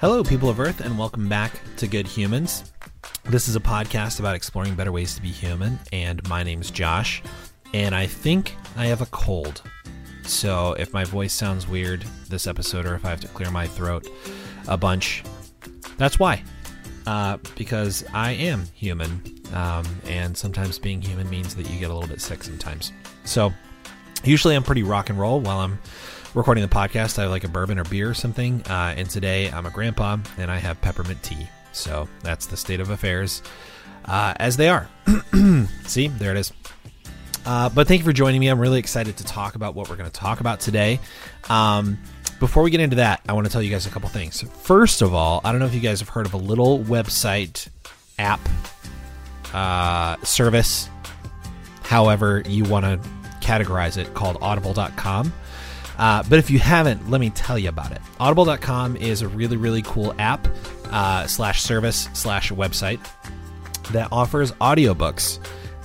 Hello, people of Earth, and welcome back to Good Humans. This is a podcast about exploring better ways to be human, and my name's Josh, and I think I have a cold. So if my voice sounds weird this episode, or if I have to clear my throat a bunch, that's why. Uh, because I am human, um, and sometimes being human means that you get a little bit sick sometimes. So usually I'm pretty rock and roll while I'm recording the podcast. I have like a bourbon or beer or something. Uh, and today I'm a grandpa and I have peppermint tea. So that's the state of affairs uh, as they are. See, there it is. Uh, but thank you for joining me. I'm really excited to talk about what we're going to talk about today. Um, before we get into that, I want to tell you guys a couple things. First of all, I don't know if you guys have heard of a little website app uh, service, however you want to categorize it, called audible.com. Uh, but if you haven't, let me tell you about it. Audible.com is a really, really cool app uh, slash service slash website that offers audiobooks.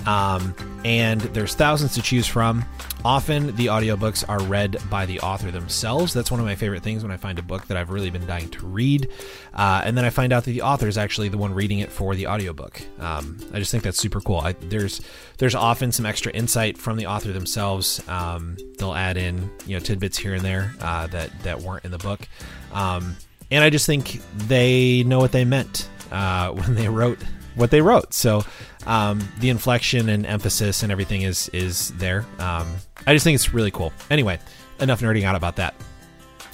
Um, and there's thousands to choose from. Often the audiobooks are read by the author themselves. That's one of my favorite things when I find a book that I've really been dying to read. Uh, and then I find out that the author is actually the one reading it for the audiobook. Um, I just think that's super cool. I, there's there's often some extra insight from the author themselves. Um, they'll add in you know tidbits here and there uh, that that weren't in the book. Um, and I just think they know what they meant uh, when they wrote what they wrote. So um, the inflection and emphasis and everything is is there. Um, I just think it's really cool. Anyway, enough nerding out about that.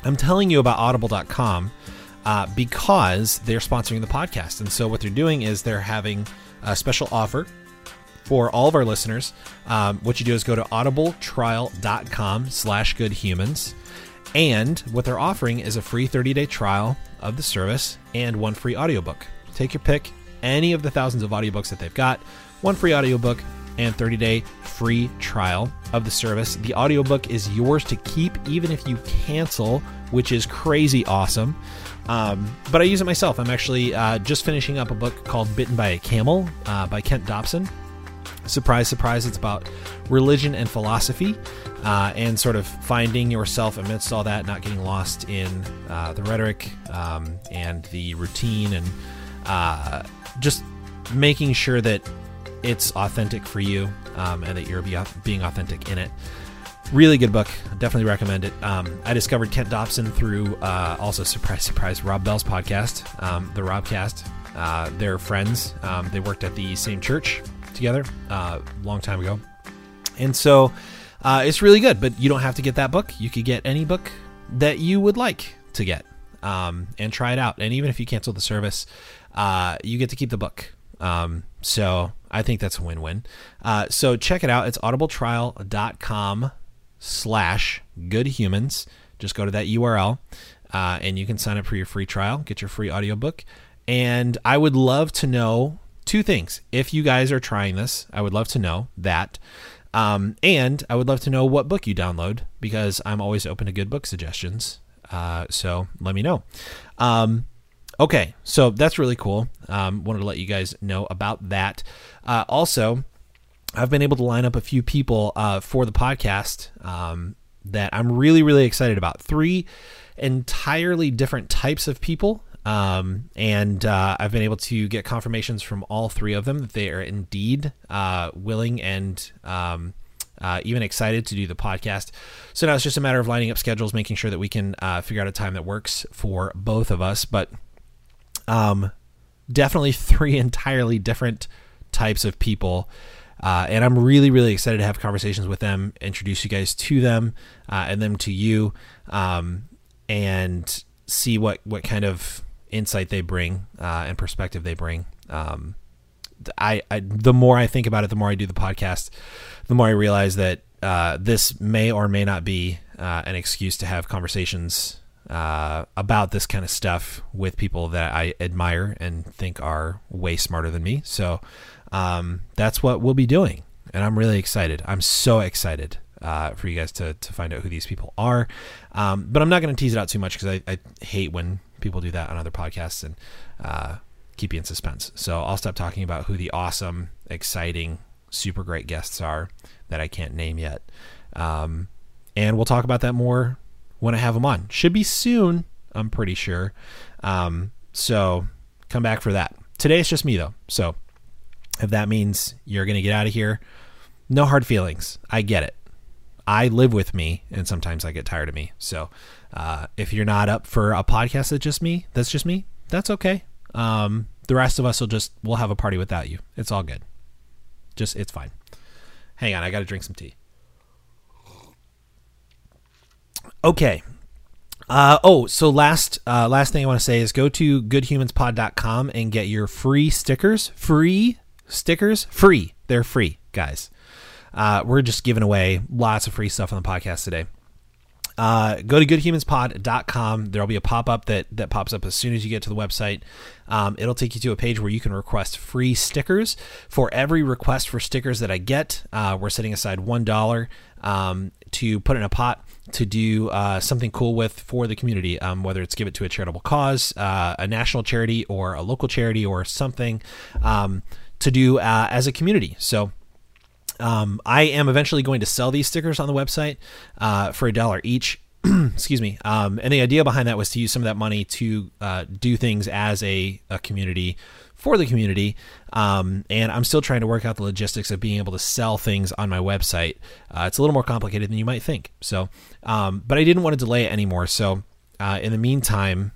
I'm telling you about Audible.com uh, because they're sponsoring the podcast, and so what they're doing is they're having a special offer for all of our listeners. Um, what you do is go to audibletrial.com slash goodhumans. And what they're offering is a free 30 day trial of the service and one free audiobook. Take your pick any of the thousands of audiobooks that they've got, one free audiobook and 30-day free trial of the service. The audiobook is yours to keep even if you cancel, which is crazy awesome. Um, but I use it myself. I'm actually uh, just finishing up a book called Bitten by a Camel uh, by Kent Dobson. Surprise, surprise, it's about religion and philosophy uh, and sort of finding yourself amidst all that, not getting lost in uh, the rhetoric um, and the routine and uh, just making sure that it's authentic for you um, and that you're be, being authentic in it. Really good book. Definitely recommend it. Um, I discovered Kent Dobson through uh, also surprise, surprise, Rob Bell's podcast, um, the Robcast. Uh, they're friends. Um, they worked at the same church together a uh, long time ago, and so uh, it's really good. But you don't have to get that book. You could get any book that you would like to get um, and try it out. And even if you cancel the service, uh, you get to keep the book. Um, so I think that's a win-win. Uh, so check it out. It's audibletrial.com slash goodhumans. Just go to that URL uh, and you can sign up for your free trial, get your free audiobook. And I would love to know two things. If you guys are trying this, I would love to know that. Um, and I would love to know what book you download because I'm always open to good book suggestions. Uh, so let me know. Um, Okay, so that's really cool. Um, wanted to let you guys know about that. Uh, also, I've been able to line up a few people uh, for the podcast um, that I'm really, really excited about. Three entirely different types of people. Um, and uh, I've been able to get confirmations from all three of them that they are indeed uh, willing and um, uh, even excited to do the podcast. So now it's just a matter of lining up schedules, making sure that we can uh, figure out a time that works for both of us. But um, definitely three entirely different types of people. Uh, and I'm really, really excited to have conversations with them, introduce you guys to them, uh, and them to you, um, and see what what kind of insight they bring uh, and perspective they bring. Um, I, I, the more I think about it, the more I do the podcast, the more I realize that uh, this may or may not be uh, an excuse to have conversations uh, about this kind of stuff with people that I admire and think are way smarter than me. So um, that's what we'll be doing. And I'm really excited. I'm so excited uh, for you guys to, to find out who these people are. Um, but I'm not going to tease it out too much because I, I, hate when people do that on other podcasts and uh, keep you in suspense. So I'll stop talking about who the awesome, exciting, super great guests are that I can't name yet. Um, and we'll talk about that more when I have them on. Should be soon, I'm pretty sure. Um, so come back for that. Today it's just me though. So if that means you're going to get out of here, no hard feelings. I get it. I live with me, and sometimes I get tired of me. So uh, if you're not up for a podcast that's just me, that's just me. That's okay. Um, the rest of us will just we'll have a party without you. It's all good. Just it's fine. Hang on, I got to drink some tea. Okay. Uh, oh, so last uh, last thing I want to say is go to goodhumanspod.com and get your free stickers. Free stickers, free. They're free, guys. Uh, we're just giving away lots of free stuff on the podcast today. Uh, go to goodhumanspod.com. There'll be a pop up that, that pops up as soon as you get to the website. Um, it'll take you to a page where you can request free stickers. For every request for stickers that I get, uh, we're setting aside $1 um, to put in a pot to do uh, something cool with for the community, um, whether it's give it to a charitable cause, uh, a national charity, or a local charity, or something um, to do uh, as a community. So um, I am eventually going to sell these stickers on the website uh, for a dollar each. Excuse me. Um, and the idea behind that was to use some of that money to uh, do things as a, a community for the community. Um, and I'm still trying to work out the logistics of being able to sell things on my website. Uh, it's a little more complicated than you might think. So, um, but I didn't want to delay it anymore. So, uh, in the meantime,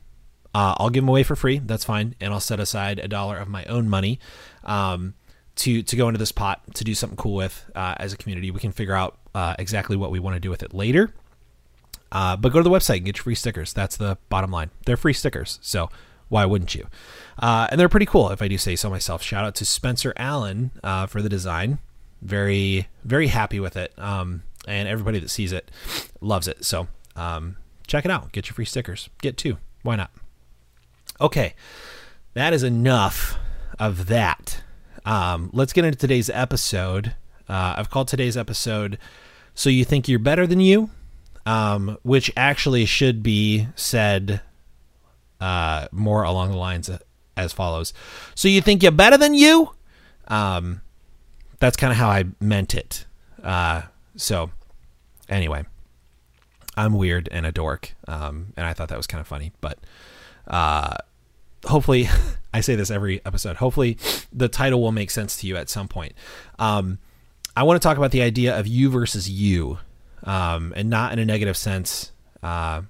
uh, I'll give them away for free. That's fine, and I'll set aside a dollar of my own money. Um, to to go into this pot to do something cool with uh, as a community. We can figure out uh, exactly what we want to do with it later. Uh, but go to the website and get your free stickers. That's the bottom line. They're free stickers, so why wouldn't you? Uh, and they're pretty cool, if I do say so myself. Shout out to Spencer Allen uh, for the design. Very very happy with it, um, and everybody that sees it loves it. So um, check it out. Get your free stickers. Get two. Why not? Okay, that is enough of that. Um, let's get into today's episode. Uh, I've called today's episode "So You Think You're Better Than You," um, which actually should be said uh, more along the lines as follows: "So you think you're better than you?" Um, that's kind of how I meant it. Uh, so, anyway, I'm weird and a dork, um, and I thought that was kind of funny, but uh, hopefully I say this every episode. Hopefully the title will make sense to you at some point. Um, I want to talk about the idea of you versus you, um, and not in a negative sense. Uh,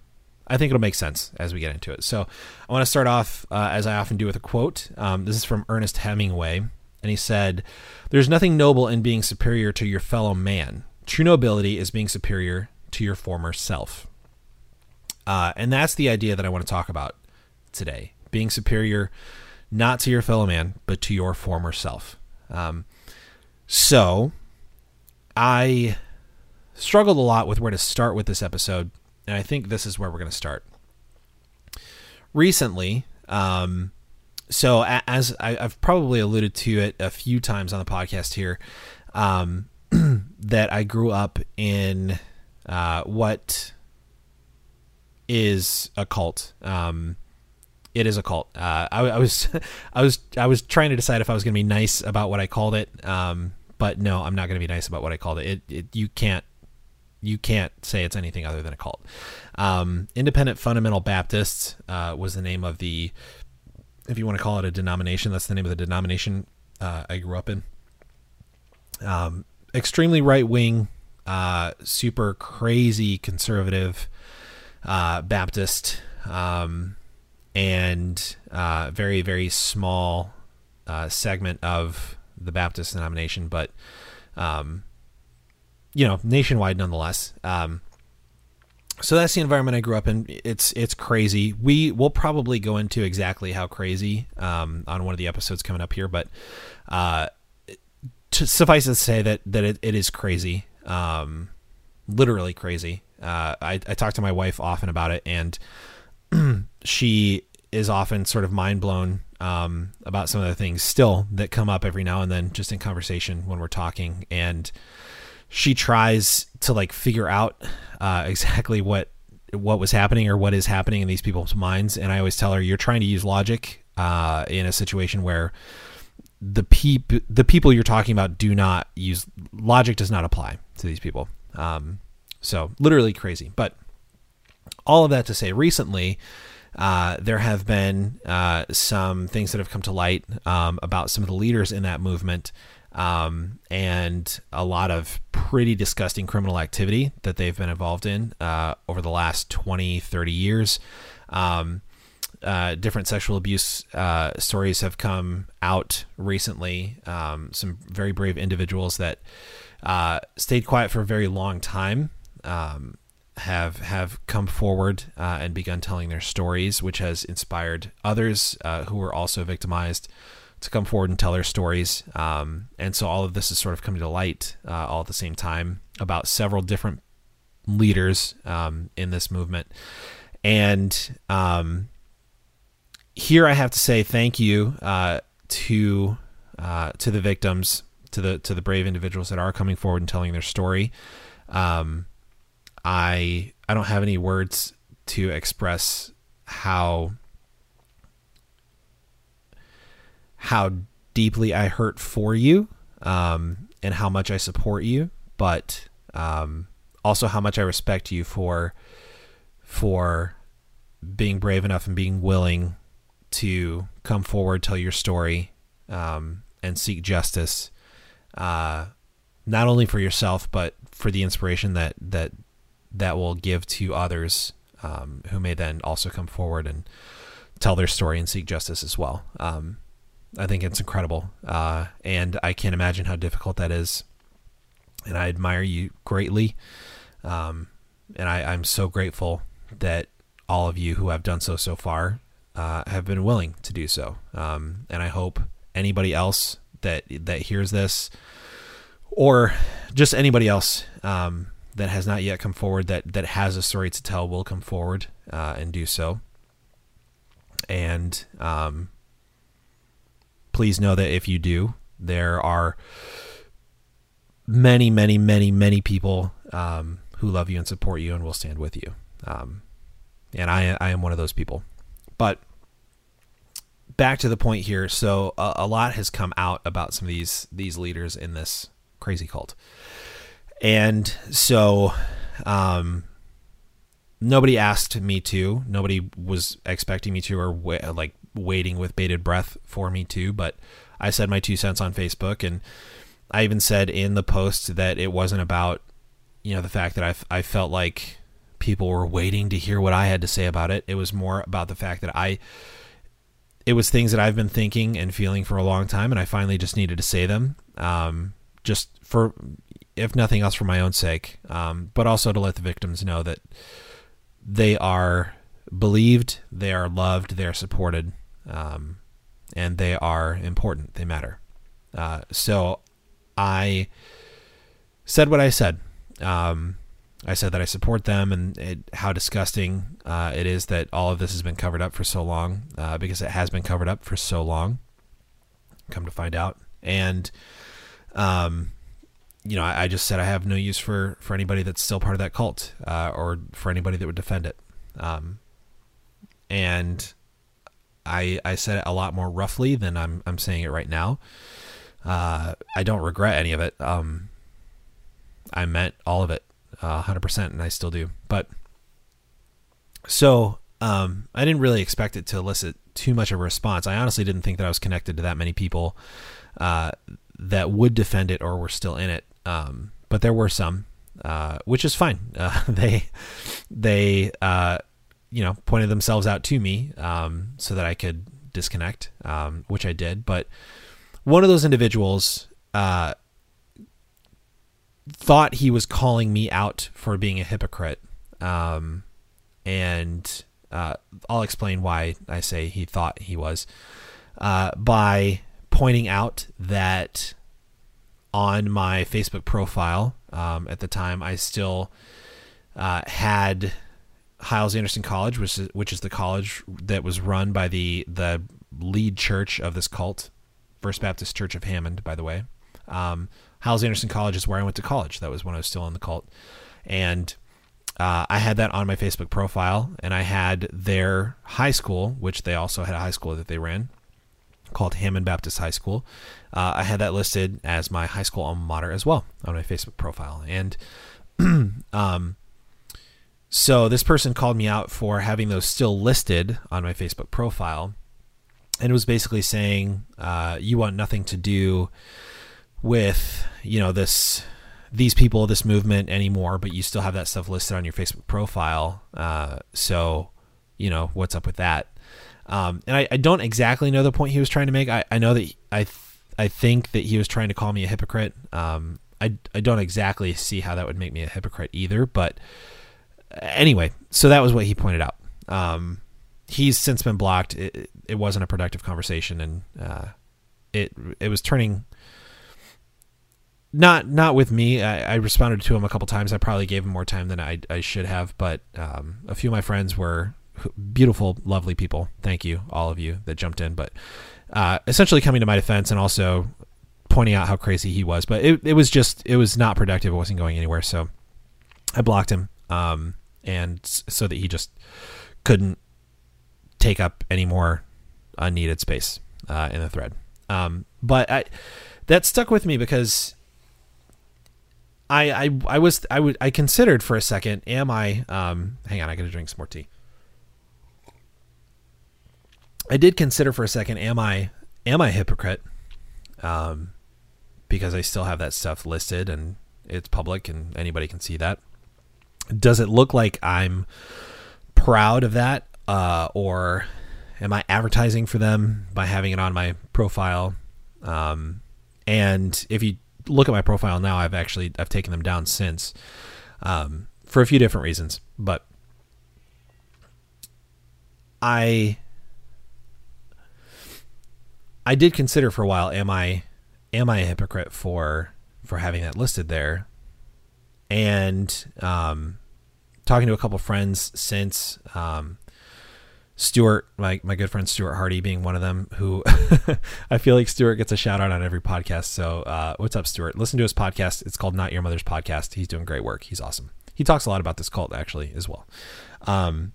I think it'll make sense as we get into it. So I want to start off, uh, as I often do, with a quote. Um, this is from Ernest Hemingway, and he said, There's nothing noble in being superior to your fellow man. True nobility is being superior to your former self. Uh, and that's the idea that I want to talk about today being superior not to your fellow man, but to your former self. Um, so I struggled a lot with where to start with this episode, and I think this is where we're going to start. Recently, um, so as I, have probably alluded to it a few times on the podcast here, um, that I grew up in uh, what is a cult. Um, it is a cult. Uh, I, I, was, I was, I was trying to decide if I was going to be nice about what I called it. Um, but no, I'm not going to be nice about what I called it. It, it. You can't, you can't say it's anything other than a cult. Um, Independent Fundamental Baptists uh, was the name of the, if you want to call it a denomination, that's the name of the denomination uh, I grew up in. Um, extremely right wing, uh, super crazy conservative uh, Baptist. Um, and uh, very very small uh, segment of the Baptist denomination, but um, you know nationwide nonetheless. Um, so that's the environment I grew up in. It's it's crazy. We will probably go into exactly how crazy um, on one of the episodes coming up here, but uh, to suffice it to say that that it, it is crazy, um, literally crazy. Uh, I, I talk to my wife often about it, and she is often sort of mind blown um, about some of the things still that come up every now and then just in conversation when we're talking and she tries to like figure out uh, exactly what what was happening or what is happening in these people's minds. And i always tell her you're trying to use logic uh, in a situation where the peop- the people you're talking about do not use logic does not apply to these people. Um, so literally crazy. But all of that to say recently uh, there have been uh, some things that have come to light um, about some of the leaders in that movement um, and a lot of pretty disgusting criminal activity that they've been involved in uh, over the last 20, 30 years. Um, uh, different sexual abuse uh, stories have come out recently. Um, some very brave individuals that uh, stayed quiet for a very long time um, have have come forward uh, and begun telling their stories, which has inspired others uh, who were also victimized to come forward and tell their stories. Um, and so all of this is sort of coming to light uh, all at the same time about several different leaders um, in this movement. And um, here I have to say thank you uh, to uh, to the victims, to the to the brave individuals that are coming forward and telling their story. Um, I I don't have any words to express how how deeply I hurt for you, um, and how much I support you, but um, also how much I respect you for for being brave enough and being willing to come forward, tell your story, um, and seek justice, uh, not only for yourself but for the inspiration that that that will give to others um, who may then also come forward and tell their story and seek justice as well. Um, I think it's incredible, uh, and I can't imagine how difficult that is. And I admire you greatly, um, and I, I'm so grateful that all of you who have done so so far uh, have been willing to do so. Um, and I hope anybody else that that hears this, or just anybody else um, that has not yet come forward that that has a story to tell will come forward uh, and do so. And um, please know that if you do, there are many, many, many, many people um, who love you and support you and will stand with you. Um, and I, I am one of those people. But back to the point here. So a, a, lot has come out about some of these these leaders in this crazy cult, and so um, nobody asked me to. Nobody was expecting me to, or like waiting with bated breath for me to. But I said my two cents on Facebook, and I even said in the post that it wasn't about you know the fact that I I felt like people were waiting to hear what I had to say about it. It was more about the fact that I it was things that I've been thinking and feeling for a long time, and I finally just needed to say them, um, just for, if nothing else, for my own sake, um, but also to let the victims know that they are believed, they are loved, they are supported, um, and they are important. They matter. Uh, so I said what I said. Um, I said that I support them and it, how disgusting uh, it is that all of this has been covered up for so long uh, because it has been covered up for so long. Come to find out, and um, you know, I, I, just said I have no use for for anybody that's still part of that cult uh, or for anybody that would defend it. Um, and I I said it a lot more roughly than I'm I'm saying it right now. Uh, I don't regret any of it. Um, I meant all of it hundred percent, and I still do. But so um, I didn't really expect it to elicit too much of a response. I honestly didn't think that I was connected to that many people uh, that would defend it or were still in it. Um, but there were some, uh, which is fine. Uh, they they uh, you know pointed themselves out to me um, so that I could disconnect, um, which I did. But one of those individuals uh, thought he was calling me out for being a hypocrite. Um, and uh, I'll explain why I say he thought he was uh, by pointing out that on my Facebook profile um, at the time, I still uh, had Hyles Anderson College, which is which is the college that was run by the the lead church of this cult, First Baptist Church of Hammond, by the way. Um, Hyles Anderson College is where I went to college. That was when I was still in the cult, and uh, I had that on my Facebook profile, and I had their high school, which they also had a high school that they ran called Hammond Baptist High School. Uh, I had that listed as my high school alma mater as well on my Facebook profile, and um, so this person called me out for having those still listed on my Facebook profile, and it was basically saying uh, you want nothing to do with you know this these people, this movement anymore, but you still have that stuff listed on your Facebook profile. Uh, so, you know, what's up with that? Um, and I, I, don't exactly know the point he was trying to make. I, I know that he, I, th- I think that he was trying to call me a hypocrite. Um, I, I don't exactly see how that would make me a hypocrite either, but anyway, so that was what he pointed out. Um, he's since been blocked. It, it wasn't a productive conversation, and uh, it it was turning not not with me. I, I, responded to him a couple times. I probably gave him more time than I, I should have, but um, a few of my friends were beautiful, lovely people. Thank you, all of you that jumped in. But uh, essentially coming to my defense and also pointing out how crazy he was. But it, it was just it was not productive. It wasn't going anywhere. So I blocked him, um, and so that he just couldn't take up any more unneeded space uh, in the thread. Um, but I, that stuck with me because I, I, I was I would I considered for a second, am I um hang on, I gotta drink some more tea. I did consider for a second, am I am I a hypocrite? Um because I still have that stuff listed and it's public and anybody can see that. Does it look like I'm proud of that? Uh or am I advertising for them by having it on my profile? Um and if you look at my profile now, I've actually I've taken them down since um, for a few different reasons, but I I did consider for a while am I am I a hypocrite for for having that listed there and um, talking to a couple friends since um, Stuart, my, my good friend Stuart Hardy being one of them, who I feel like Stuart gets a shout out on every podcast. So, uh, what's up, Stuart? Listen to his podcast. It's called Not Your Mother's Podcast. He's doing great work. He's awesome. He talks a lot about this cult, actually, as well. Um,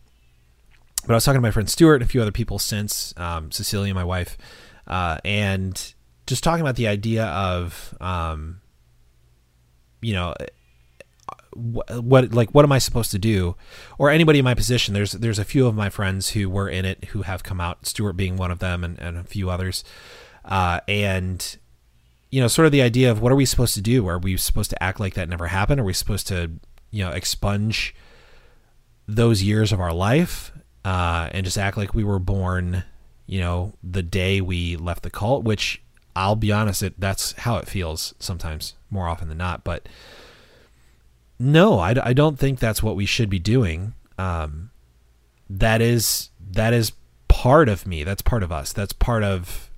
but I was talking to my friend Stuart and a few other people since, um, Cecilia, my wife, uh, and just talking about the idea of, um, you know, what, like what am I supposed to do? Or anybody in my position. There's there's a few of my friends who were in it who have come out. Stuart being one of them, and, and a few others. Uh, and you know, sort of the idea of what are we supposed to do? Are we supposed to act like that never happened? Are we supposed to you know expunge those years of our life uh, and just act like we were born? You know, the day we left the cult, which I'll be honest, it that's how it feels sometimes, more often than not. But no, I, I don't think that's what we should be doing. Um, that is that is part of me. That's part of us. That's part of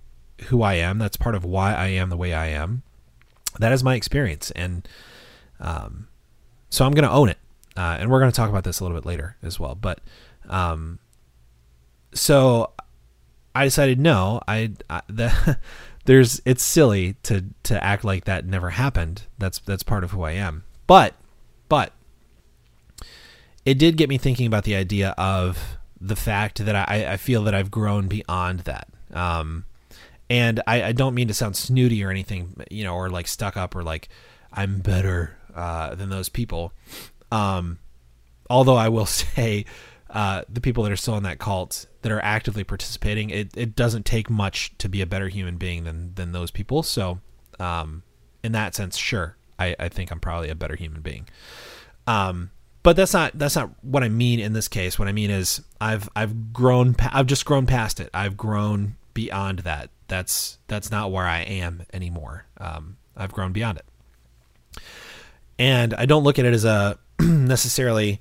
who I am. That's part of why I am the way I am. That is my experience, and um, so I'm going to own it. Uh, and we're going to talk about this a little bit later as well. But um, so I decided no, I, I the, there's it's silly to to act like that never happened. That's that's part of who I am. But but it did get me thinking about the idea of the fact that I, I feel that I've grown beyond that. Um, and I, I, don't mean to sound snooty or anything, you know, or like stuck up or like I'm better uh, than those people. Um, although I will say, uh, the people that are still in that cult that are actively participating, it, it doesn't take much to be a better human being than than those people. So, um, in that sense, sure, I, I think I'm probably a better human being. Um, but that's not that's not what I mean in this case. What I mean is I've I've grown I've just grown past it. I've grown beyond that. That's that's not where I am anymore. Um, I've grown beyond it, and I don't look at it as a necessarily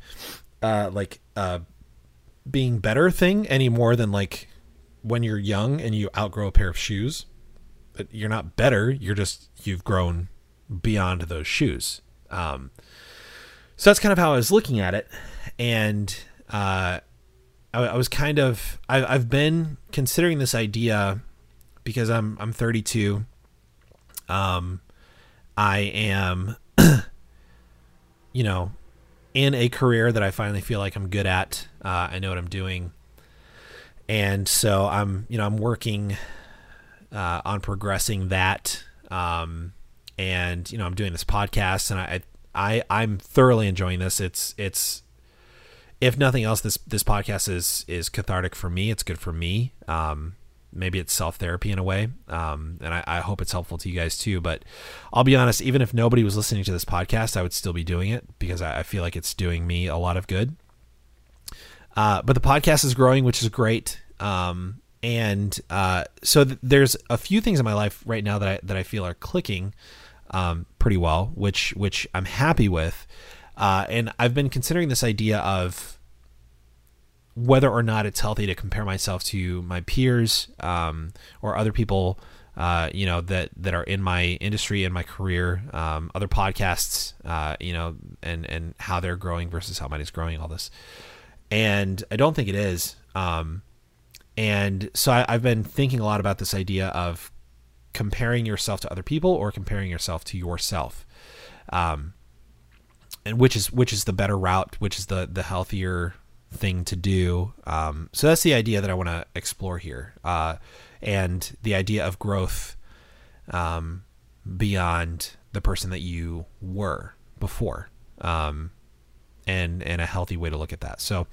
uh, like being better thing any more than like when you're young and you outgrow a pair of shoes. You're not better. You're just you've grown beyond those shoes. Um, so that's kind of how I was looking at it, and uh, I, I, was kind of I, I've been considering this idea because I'm I'm 32. Um, I am, you know, in a career that I finally feel like I'm good at. Uh, I know what I'm doing, and so I'm you know I'm working uh, on progressing that. Um, and you know I'm doing this podcast, and I, I I'm thoroughly enjoying this. It's it's if nothing else, this this podcast is is cathartic for me. It's good for me. Um, maybe it's self therapy in a way, um, and I, I, hope it's helpful to you guys too. But I'll be honest, even if nobody was listening to this podcast, I would still be doing it because I, I feel like it's doing me a lot of good. Uh, but the podcast is growing, which is great. Um, and uh, so th- there's a few things in my life right now that I that I feel are clicking um, pretty well, which which I'm happy with. Uh, and I've been considering this idea of whether or not it's healthy to compare myself to my peers um, or other people, uh, you know, that that are in my industry and my career, um, other podcasts, uh, you know, and and how they're growing versus how mine is growing, all this. And I don't think it is. Um, and so I, I've been thinking a lot about this idea of comparing yourself to other people or comparing yourself to yourself. Um, and which is which is the better route, which is the the healthier thing to do. Um, so that's the idea that I want to explore here, uh, and the idea of growth um, beyond the person that you were before, um, and and a healthy way to look at that. So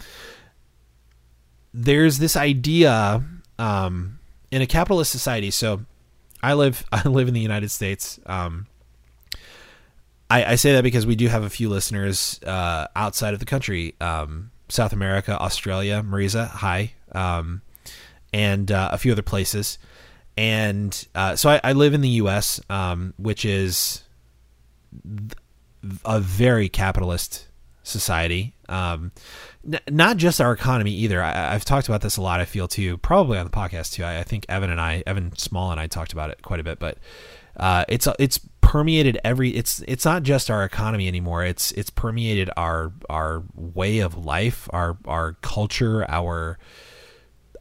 there's this idea um, in a capitalist society. So I live I live in the United States. Um, I, I, say that because we do have a few listeners uh, outside of the country. Um, South America, Australia, Marisa, hi, um, and uh, a few other places. And uh, so I, I, live in the U.S., um, which is a very capitalist society. Um, n- not just our economy either. I, have talked about this a lot. I feel too, probably on the podcast too. I, I, think Evan and I, Evan Small and I talked about it quite a bit. But uh, it's it's permeated every it's it's not just our economy anymore it's it's permeated our our way of life our our culture our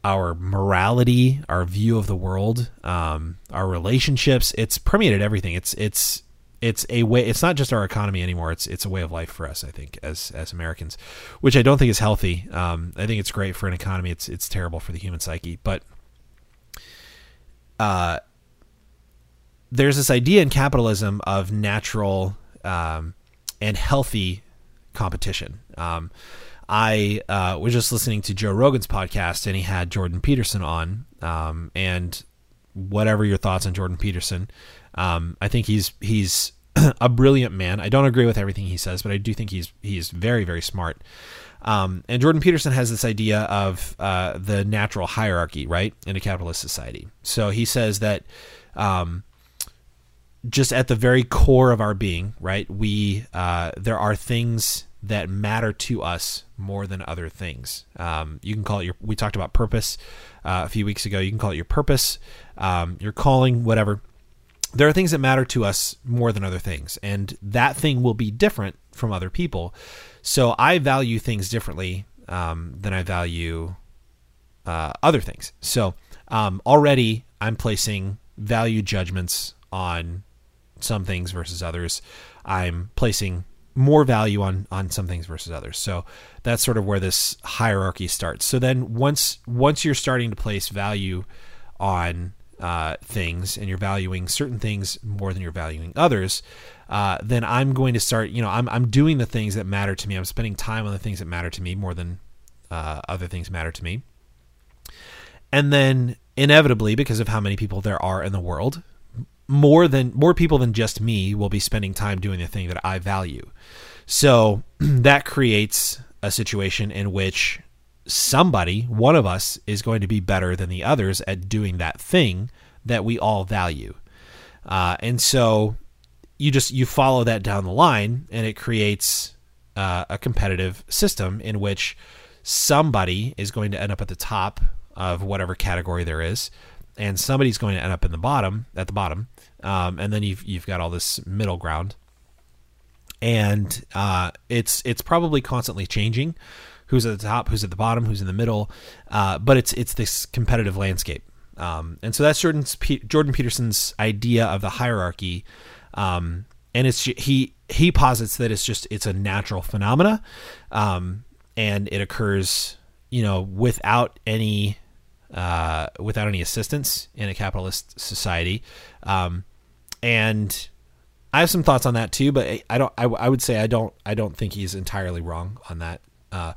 our morality our view of the world um, our relationships it's permeated everything it's it's it's a way it's not just our economy anymore it's it's a way of life for us i think as as americans which i don't think is healthy um, i think it's great for an economy it's it's terrible for the human psyche but uh there's this idea in capitalism of natural um, and healthy competition. Um, I uh, was just listening to Joe Rogan's podcast, and he had Jordan Peterson on. Um, and whatever your thoughts on Jordan Peterson, um, I think he's he's a brilliant man. I don't agree with everything he says, but I do think he's he's very very smart. Um, and Jordan Peterson has this idea of uh, the natural hierarchy, right, in a capitalist society. So he says that um, just at the very core of our being, right? We uh, there are things that matter to us more than other things. Um, you can call it your. We talked about purpose uh, a few weeks ago. You can call it your purpose, um, your calling, whatever. There are things that matter to us more than other things, and that thing will be different from other people. So I value things differently um, than I value uh, other things. So um, already I'm placing value judgments on some things versus others. I'm placing more value on on some things versus others. So that's sort of where this hierarchy starts. So then once once you're starting to place value on uh, things and you're valuing certain things more than you're valuing others, uh, then I'm going to start. You know, I'm I'm doing the things that matter to me. I'm spending time on the things that matter to me more than uh, other things matter to me. And then inevitably, because of how many people there are in the world, more than more people than just me will be spending time doing the thing that I value. So that creates a situation in which somebody, one of us, is going to be better than the others at doing that thing that we all value. Uh, and so you just you follow that down the line, and it creates uh, a competitive system in which somebody is going to end up at the top of whatever category there is, and somebody's going to end up in the bottom at the bottom, um, and then you've you've got all this middle ground, and uh, it's it's probably constantly changing. Who's at the top? Who's at the bottom? Who's in the middle? Uh, but it's it's this competitive landscape, um, and so that's Jordan's Jordan Peterson's idea of the hierarchy, um, and it's he he posits that it's just it's a natural phenomena, um, and it occurs you know without any uh, without any assistance in a capitalist society. Um, and I have some thoughts on that too, but I don't. I, I, would say I don't. I don't think he's entirely wrong on that. Uh,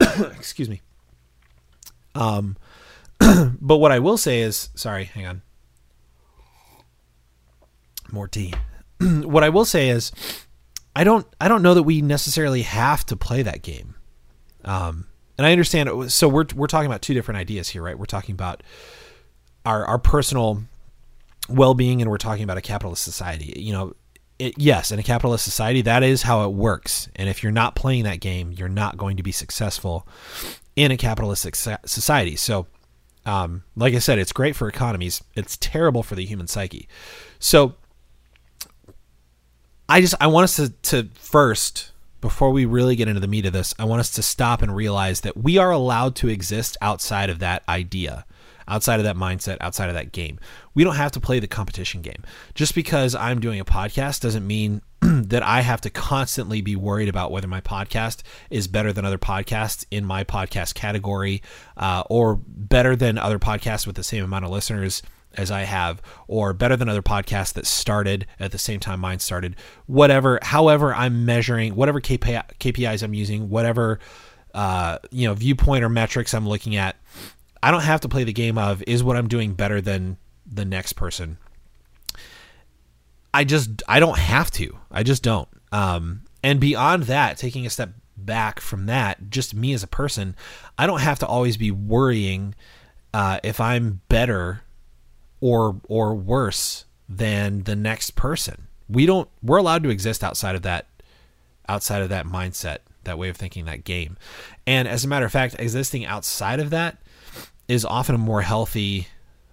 Excuse me. Um, but what I will say is, sorry, hang on. More tea. what I will say is, I don't, I don't know that we necessarily have to play that game. Um, and I understand. Was, so we're we're talking about two different ideas here, right? We're talking about our our personal well being, and we're talking about a capitalist society. You know, it, yes, in a capitalist society, that is how it works. And if you're not playing that game, you're not going to be successful in a capitalistic society. So, um, like I said, it's great for economies. It's terrible for the human psyche. So, I just I want us to to first before we really get into the meat of this, I want us to stop and realize that we are allowed to exist outside of that idea, outside of that mindset, outside of that game. We don't have to play the competition game. Just because I'm doing a podcast doesn't mean that I have to constantly be worried about whether my podcast is better than other podcasts in my podcast category uh, or better than other podcasts with the same amount of listeners as I have, or better than other podcasts that started at the same time mine started. Whatever, however, I'm measuring, whatever KPI, KPIs I'm using, whatever uh, you know viewpoint or metrics I'm looking at. I don't have to play the game of is what I'm doing better than the next person. I just I don't have to. I just don't. Um, and beyond that, taking a step back from that, just me as a person, I don't have to always be worrying uh, if I'm better or or worse than the next person. We don't. We're allowed to exist outside of that outside of that mindset, that way of thinking, that game. And as a matter of fact, existing outside of that is often a more healthy,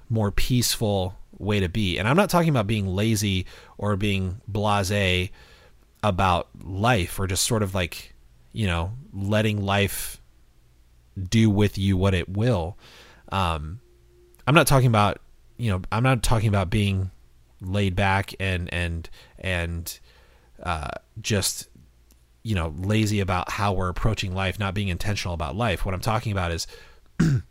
more peaceful way to be. And I'm not talking about being lazy or being blase about life or just sort of like, you know, letting life do with you what it will. Um, I'm not talking about, you know, I'm not talking about being laid back and, and, and, uh, just, you know, lazy about how we're approaching life, not being intentional about life. What I'm talking about is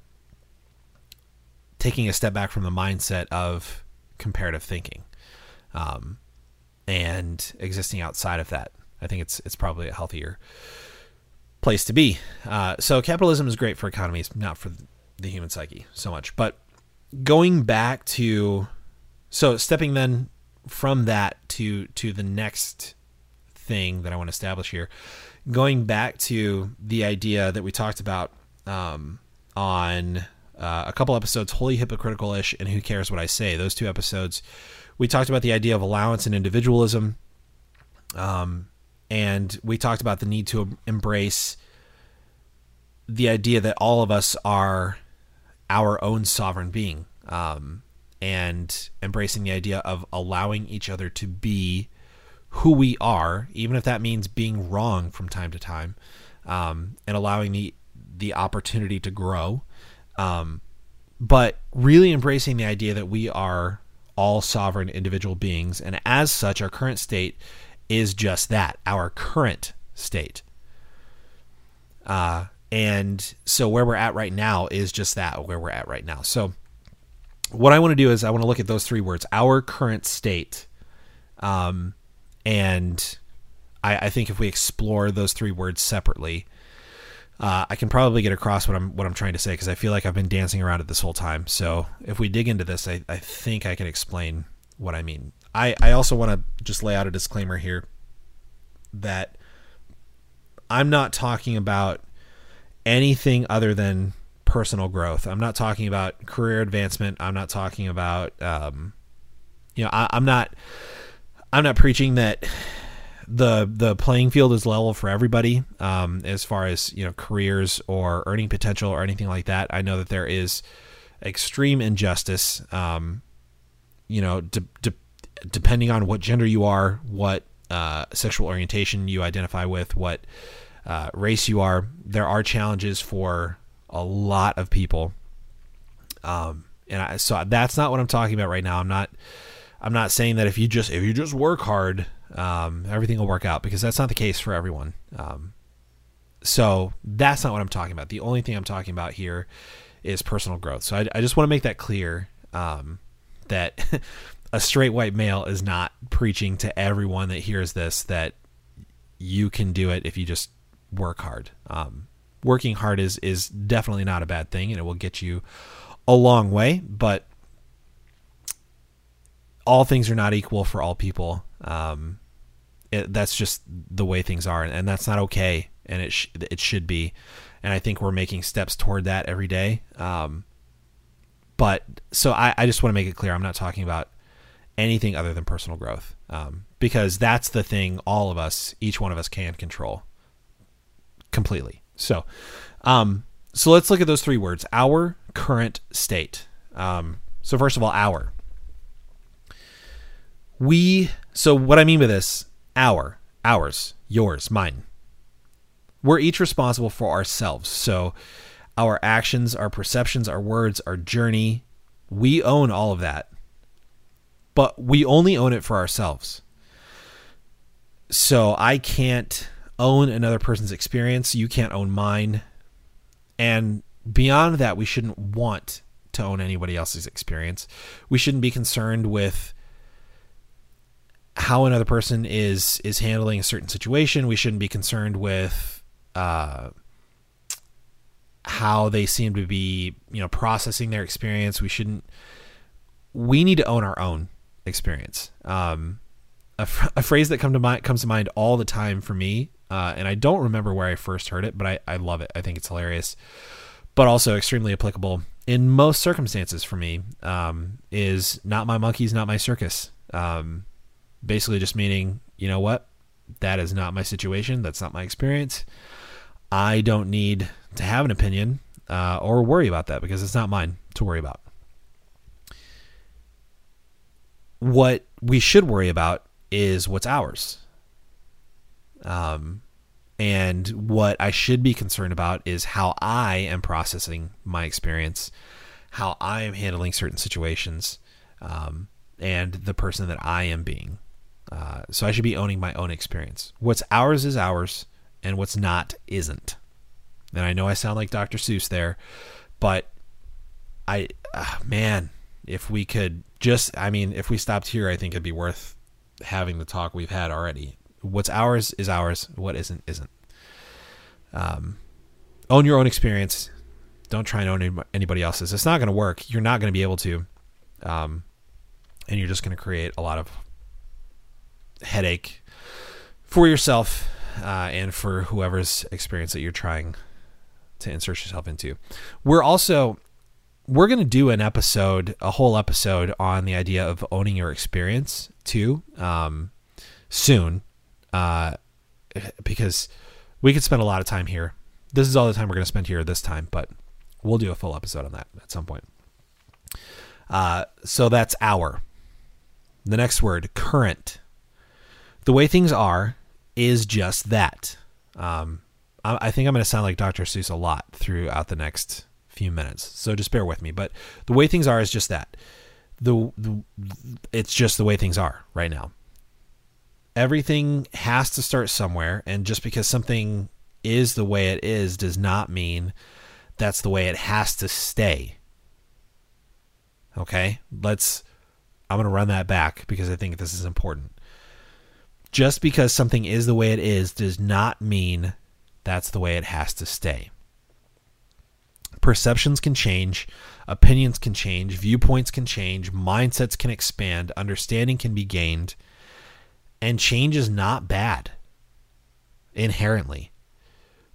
taking a step back from the mindset of comparative thinking um, and existing outside of that. I think it's it's probably a healthier place to be. Uh, so capitalism is great for economies, not for the human psyche so much. But going back to so stepping then from that to to the next thing that I want to establish here, going back to the idea that we talked about um, on uh, a couple episodes, wholly hypocritical ish, and who cares what I say. Those two episodes, we talked about the idea of allowance and individualism, um, and we talked about the need to embrace the idea that all of us are our own sovereign being, um, and embracing the idea of allowing each other to be who we are, even if that means being wrong from time to time, um, and allowing the the opportunity to grow um, but really embracing the idea that we are all sovereign individual beings, and as such, our current state is just that our current state. Uh, and so where we're at right now is just that where we're at right now. So what I want to do is I want to look at those three words, our current state. Um, and I, I think if we explore those three words separately, uh, I can probably get across what I'm what I'm trying to say because I feel like I've been dancing around it this whole time. So if we dig into this, I, I think I can explain what I mean. I, I also want to just lay out a disclaimer here that I'm not talking about anything other than personal growth. I'm not talking about career advancement. I'm not talking about um, you know I, I'm not I'm not preaching that the the playing field is level for everybody um, as far as you know careers or earning potential or anything like that. I know that there is extreme injustice. Um, you know, de- de- depending on what gender you are, what uh, sexual orientation you identify with, what uh, race you are, there are challenges for a lot of people. Um, and I, so that's not what I'm talking about right now. I'm not. I'm not saying that if you just if you just work hard, um, everything will work out because that's not the case for everyone. Um, so that's not what I'm talking about. The only thing I'm talking about here is personal growth. So I, I just want to make that clear um, that a straight white male is not preaching to everyone that hears this that you can do it if you just work hard. Um, working hard is is definitely not a bad thing and it will get you a long way but all things are not equal for all people um, it, that's just the way things are and that's not okay and it sh- it should be and I think we're making steps toward that every day. Um, but so I, I just want to make it clear I'm not talking about anything other than personal growth um, because that's the thing all of us each one of us can control completely. So um, so let's look at those three words our current state. Um, so first of all our. We so what i mean by this our ours yours mine. We're each responsible for ourselves. So our actions our perceptions our words our journey we own all of that. But we only own it for ourselves. So i can't own another person's experience. You can't own mine. And beyond that we shouldn't want to own anybody else's experience. We shouldn't be concerned with how another person is is handling a certain situation. We shouldn't be concerned with uh, how they seem to be, you know, processing their experience. We shouldn't. We need to own our own experience. Um, a, a phrase that come to mind comes to mind all the time for me, uh, and I don't remember where I first heard it, but I, I love it. I think it's hilarious, but also extremely applicable in most circumstances for me. Um, is not my monkeys, not my circus. Um, basically just meaning, you know what? That is not my situation. That's not my experience. I don't need to have an opinion uh, or worry about that because it's not mine to worry about. What we should worry about is what's ours. Um, and what I should be concerned about is how I am processing my experience, how I am handling certain situations, um, and the person that I am being. Uh, so I should be owning my own experience. What's ours is ours, and what's not isn't. And I know I sound like Dr. Seuss there, but I, uh, man, if we could just, I mean, if we stopped here, I think it'd be worth having the talk we've had already. What's ours is ours. What isn't isn't. Um, own your own experience. Don't try and own anybody else's. It's not going to work. You're not going to be able to. Um, and you're just going to create a lot of headache for yourself uh, and for whoever's experience that you're trying to insert yourself into. We're also we're going to do an episode, a whole episode on the idea of owning your experience too, um, soon, uh, because we could spend a lot of time here. This is all the time we're going to spend here this time, but we'll do a full episode on that at some point. Uh, so that's our. The next word, current the way things are is just that. Um, I, I think I'm going to sound like Dr. Seuss a lot throughout the next few minutes, so just bear with me. But the way things are is just that. The, the it's just the way things are right now. Everything has to start somewhere, and just because something is the way it is does not mean that's the way it has to stay. Okay, let's. I'm going to run that back because I think this is important just because something is the way it is does not mean that's the way it has to stay. Perceptions can change, opinions can change, viewpoints can change, mindsets can expand, understanding can be gained, and change is not bad inherently.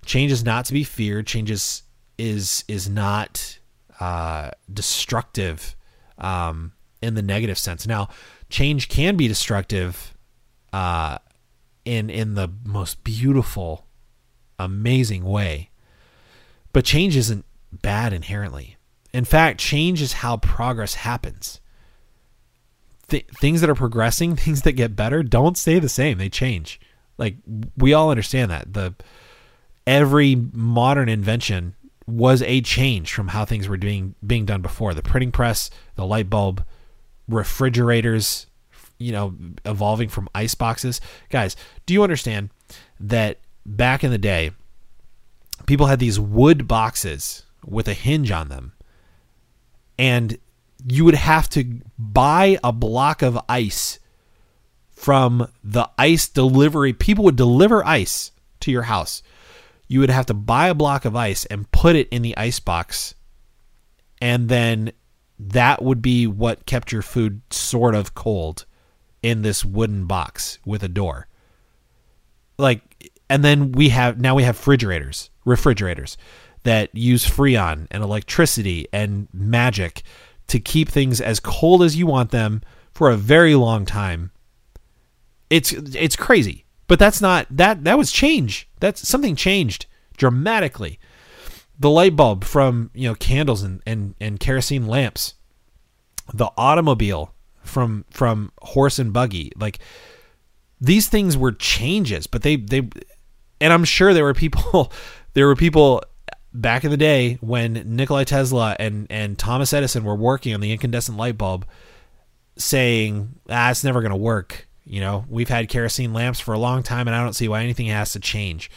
Change is not to be feared. Change is is, is not uh, destructive um, in the negative sense. Now, change can be destructive uh, in in the most beautiful, amazing way. But change isn't bad inherently. In fact, change is how progress happens. Th- things that are progressing, things that get better, don't stay the same. They change. Like we all understand that the every modern invention was a change from how things were being being done before. The printing press, the light bulb, refrigerators, you know, evolving from ice boxes. Guys, do you understand that back in the day, people had these wood boxes with a hinge on them, and you would have to buy a block of ice from the ice delivery. People would deliver ice to your house. you would have to buy a block of ice and put it in the ice box and then that would be what kept your food sort of cold in this wooden box with a door. Like and then we have now we have refrigerators, refrigerators that use freon and electricity and magic to keep things as cold as you want them for a very long time. It's it's crazy. But that's not that that was change. That's something changed dramatically. The light bulb from, you know, candles and, and, and kerosene lamps. The automobile from from horse and buggy. Like these things were changes, but they they and I'm sure there were people there were people back in the day when Nikola Tesla and and Thomas Edison were working on the incandescent light bulb saying, "Ah, it's never going to work." You know, we've had kerosene lamps for a long time and I don't see why anything has to change.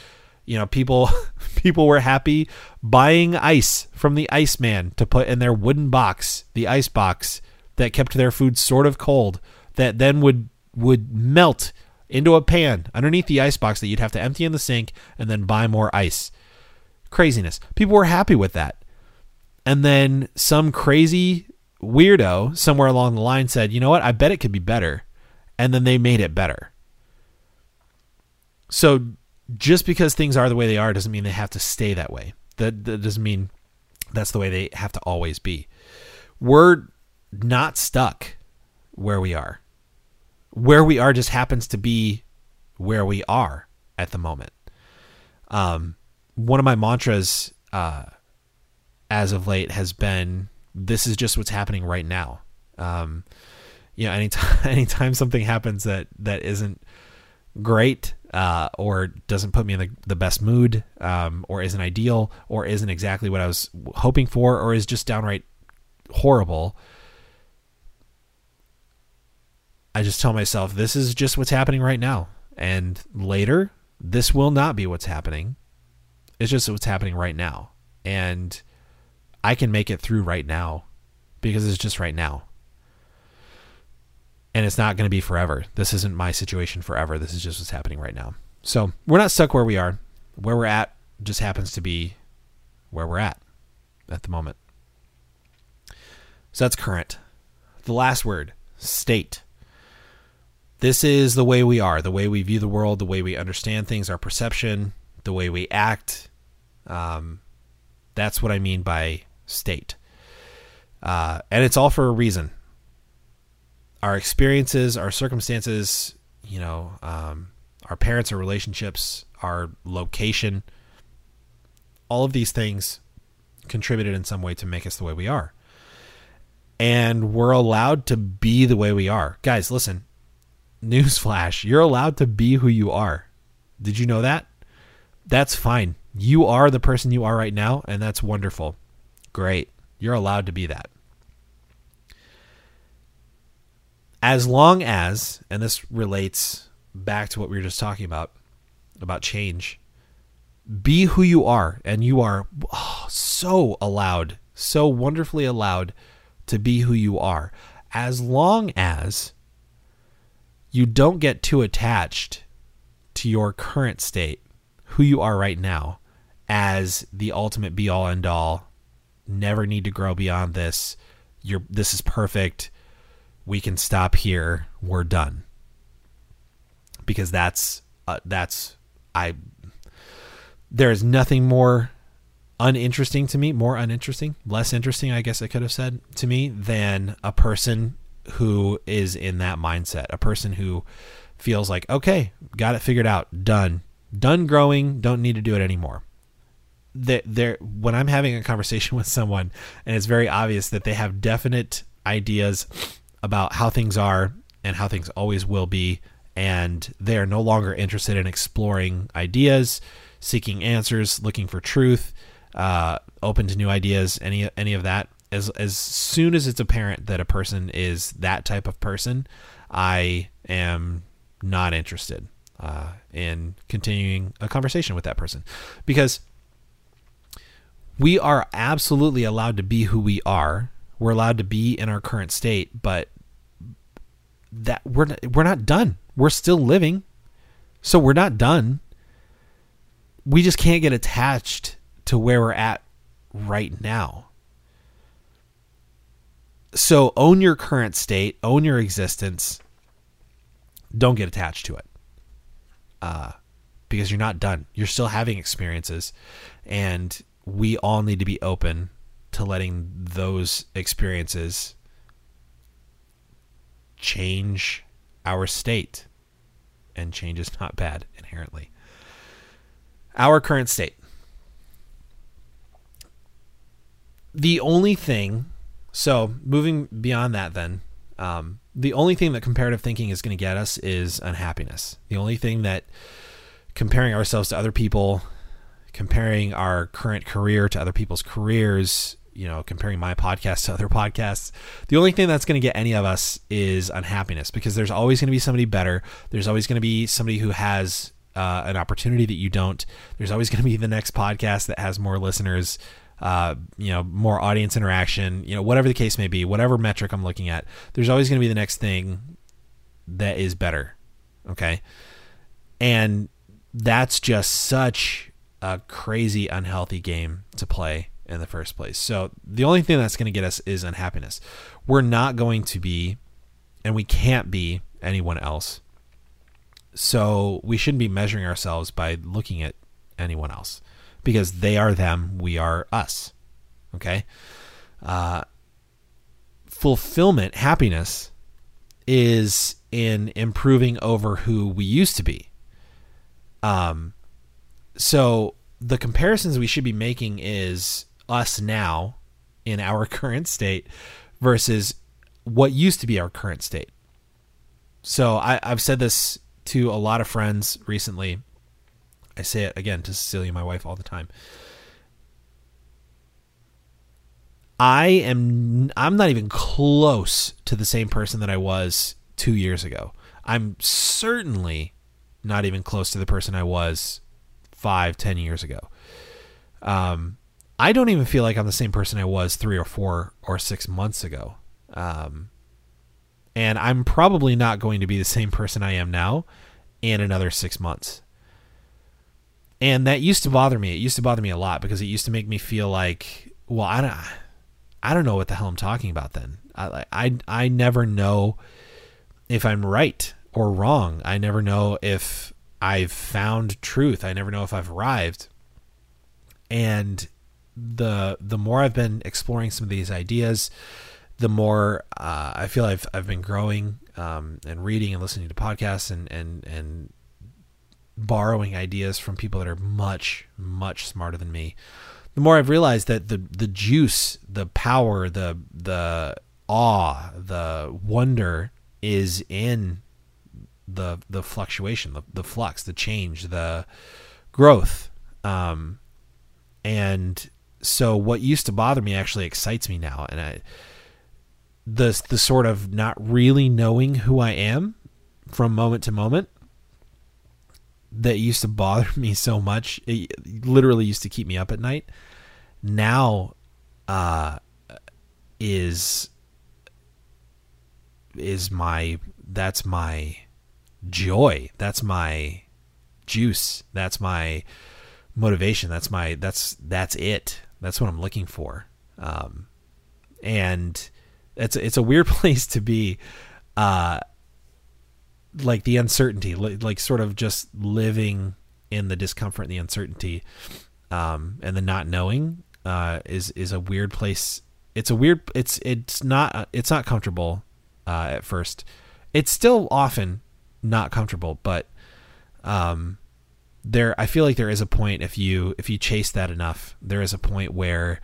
You know, people people were happy buying ice from the Iceman to put in their wooden box, the ice box that kept their food sort of cold that then would would melt into a pan underneath the ice box that you'd have to empty in the sink and then buy more ice. Craziness. People were happy with that. And then some crazy weirdo somewhere along the line said, "You know what? I bet it could be better." And then they made it better. So just because things are the way they are doesn't mean they have to stay that way. That, that doesn't mean that's the way they have to always be. We're not stuck where we are. Where we are just happens to be where we are at the moment. Um, one of my mantras uh, as of late has been this is just what's happening right now. Um, you know, anytime anytime something happens that that isn't great uh, or doesn't put me in the, the best mood um, or isn't ideal or isn't exactly what I was hoping for or is just downright horrible, I just tell myself this is just what's happening right now. And later, this will not be what's happening. It's just what's happening right now. And I can make it through right now because it's just right now. And it's not going to be forever. This isn't my situation forever. This is just what's happening right now. So we're not stuck where we are. Where we're at just happens to be where we're at at the moment. So that's current. The last word, state. This is the way we are, the way we view the world, the way we understand things, our perception, the way we act. Um, that's what I mean by state. Uh, and it's all for a reason. Our experiences, our circumstances, you know, um, our parents, our relationships, our location, all of these things contributed in some way to make us the way we are. And we're allowed to be the way we are. Guys, listen, newsflash, you're allowed to be who you are. Did you know that? That's fine. You are the person you are right now, and that's wonderful. Great. You're allowed to be that. As long as, and this relates back to what we were just talking about, about change, be who you are, and you are oh, so allowed, so wonderfully allowed to be who you are. As long as you don't get too attached to your current state, who you are right now, as the ultimate be all end all. Never need to grow beyond this. You're this is perfect. We can stop here. We're done. Because that's uh, that's I there is nothing more uninteresting to me, more uninteresting, less interesting, I guess I could have said to me than a person who is in that mindset, a person who feels like, okay, got it figured out, done, done growing, don't need to do it anymore. That there, when I'm having a conversation with someone, and it's very obvious that they have definite ideas about how things are and how things always will be, and they are no longer interested in exploring ideas, seeking answers, looking for truth, uh, open to new ideas, any any of that as as soon as it's apparent that a person is that type of person, I am not interested uh, in continuing a conversation with that person because we are absolutely allowed to be who we are. We're allowed to be in our current state, but that we're we're not done. We're still living, so we're not done. we just can't get attached to where we're at right now. So own your current state, own your existence. Don't get attached to it. Uh, because you're not done. You're still having experiences. And we all need to be open to letting those experiences change our state. And change is not bad inherently. Our current state. The only thing, so moving beyond that, then, um, the only thing that comparative thinking is going to get us is unhappiness. The only thing that comparing ourselves to other people, comparing our current career to other people's careers, you know, comparing my podcast to other podcasts, the only thing that's going to get any of us is unhappiness because there's always going to be somebody better. There's always going to be somebody who has uh, an opportunity that you don't. There's always going to be the next podcast that has more listeners, uh, you know, more audience interaction, you know, whatever the case may be, whatever metric I'm looking at, there's always going to be the next thing that is better. Okay. And that's just such a crazy unhealthy game to play in the first place. So the only thing that's going to get us is unhappiness. We're not going to be, and we can't be anyone else. So we shouldn't be measuring ourselves by looking at anyone else because they are them, we are us. Okay? Uh, fulfillment, happiness, is in improving over who we used to be. Um, so the comparisons we should be making is us now in our current state versus what used to be our current state. So I, I've said this to a lot of friends recently. I say it again to Cecilia, my wife, all the time. I am I'm not even close to the same person that I was 2 years ago. I'm certainly not even close to the person I was five, ten years ago. Um, I don't even feel like I'm the same person I was three or four or six months ago. Um, and I'm probably not going to be the same person I am now in another six months. And that used to bother me. It used to bother me a lot because it used to make me feel like, well, I don't, I don't know what the hell I'm talking about. Then I, I, I never know if I'm right or wrong. I never know if I've found truth. I never know if I've arrived. And the the more I've been exploring some of these ideas, the more uh, I feel I've I've been growing um, and reading and listening to podcasts and and and borrowing ideas from people that are much much smarter than me. The more I've realized that the the juice, the power, the the awe, the wonder is in the the fluctuation, the, the flux, the change, the growth. Um, and so what used to bother me actually excites me now, and I the the sort of not really knowing who I am from moment to moment that used to bother me so much. It literally used to keep me up at night. Now, uh, is is my that's my joy. That's my juice. That's my motivation. That's my that's that's it. That's what I'm looking for. Um, and it's it's a weird place to be. Uh, like the uncertainty, like, like sort of just living in the discomfort and the uncertainty, um, and the not knowing uh, is is a weird place. It's a weird. It's it's not it's not comfortable uh, at first. It's still often not comfortable, but um, there I feel like there is a point if you if you chase that enough, there is a point where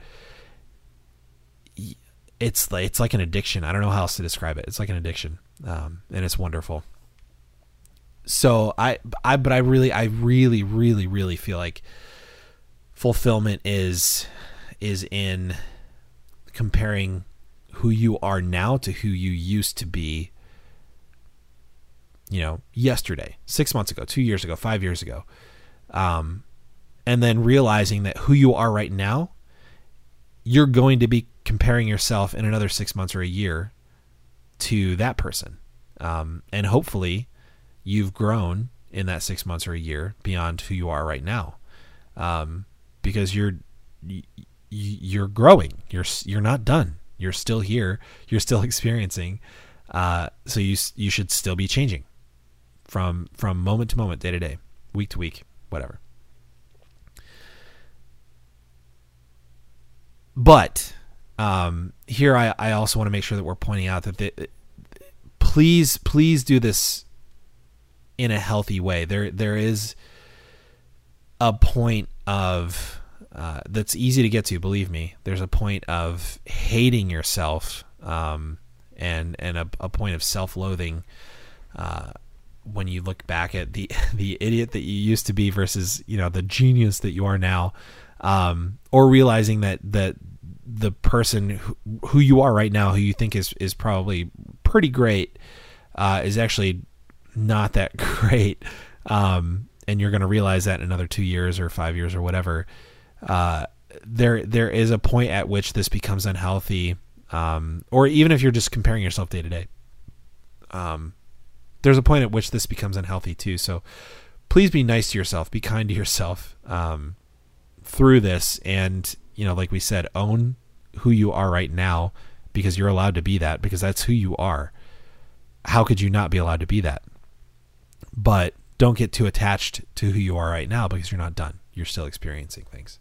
it's like it's like an addiction. I don't know how else to describe it. It's like an addiction, um, and it's wonderful. So I I but I really I really really really feel like fulfillment is is in comparing who you are now to who you used to be you know, yesterday, six months ago, two years ago, five years ago. Um, and then realizing that who you are right now, you're going to be comparing yourself in another six months or a year to that person. Um, and hopefully you've grown in that six months or a year beyond who you are right now. um, because you're you're growing. You're you're not done. You're still here. You're still experiencing. Uh, so you you should still be changing from from moment to moment, day to day, week to week, whatever. But um, here, I, I also want to make sure that we're pointing out that the, please please do this in a healthy way. There there is a point of uh, that's easy to get to. Believe me, there's a point of hating yourself um, and and a, a, point of self-loathing uh, when you look back at the the idiot that you used to be versus you know the genius that you are now, um, or realizing that that the person who, who you are right now, who you think is is probably pretty great, uh, is actually not that great. Um, and you're going to realize that in another two years or five years or whatever. Uh, there, there is a point at which this becomes unhealthy, um, or even if you're just comparing yourself day to day. Um, there's a point at which this becomes unhealthy too. So, please be nice to yourself, be kind to yourself um, through this, and you know, like we said, own who you are right now because you're allowed to be that because that's who you are. How could you not be allowed to be that? But don't get too attached to who you are right now because you're not done. You're still experiencing things.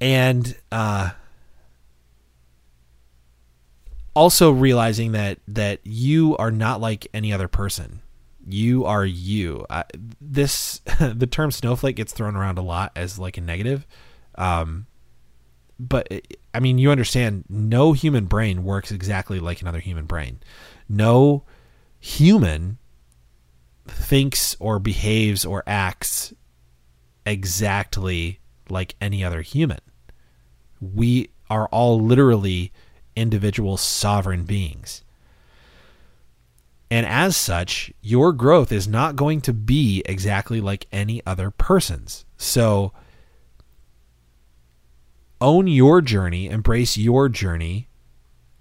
And uh, also realizing that that you are not like any other person. You are you. This the term snowflake gets thrown around a lot as like a negative. Um, but I mean, you understand, no human brain works exactly like another human brain. No human thinks or behaves or acts exactly like any other human. We are all literally individual sovereign beings. And as such, your growth is not going to be exactly like any other person's. So, own your journey, embrace your journey,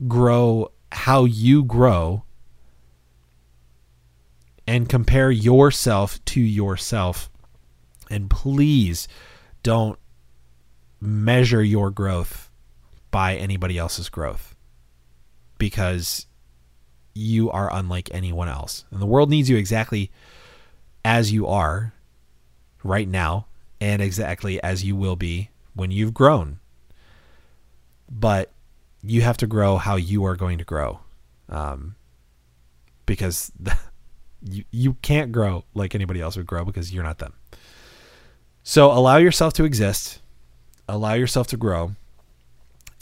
grow how you grow, and compare yourself to yourself. And please don't measure your growth by anybody else's growth because you are unlike anyone else. And the world needs you exactly as you are right now and exactly as you will be when you've grown. But you have to grow how you are going to grow. Um, because you, you can't grow like anybody else would grow because you're not them. So allow yourself to exist, allow yourself to grow,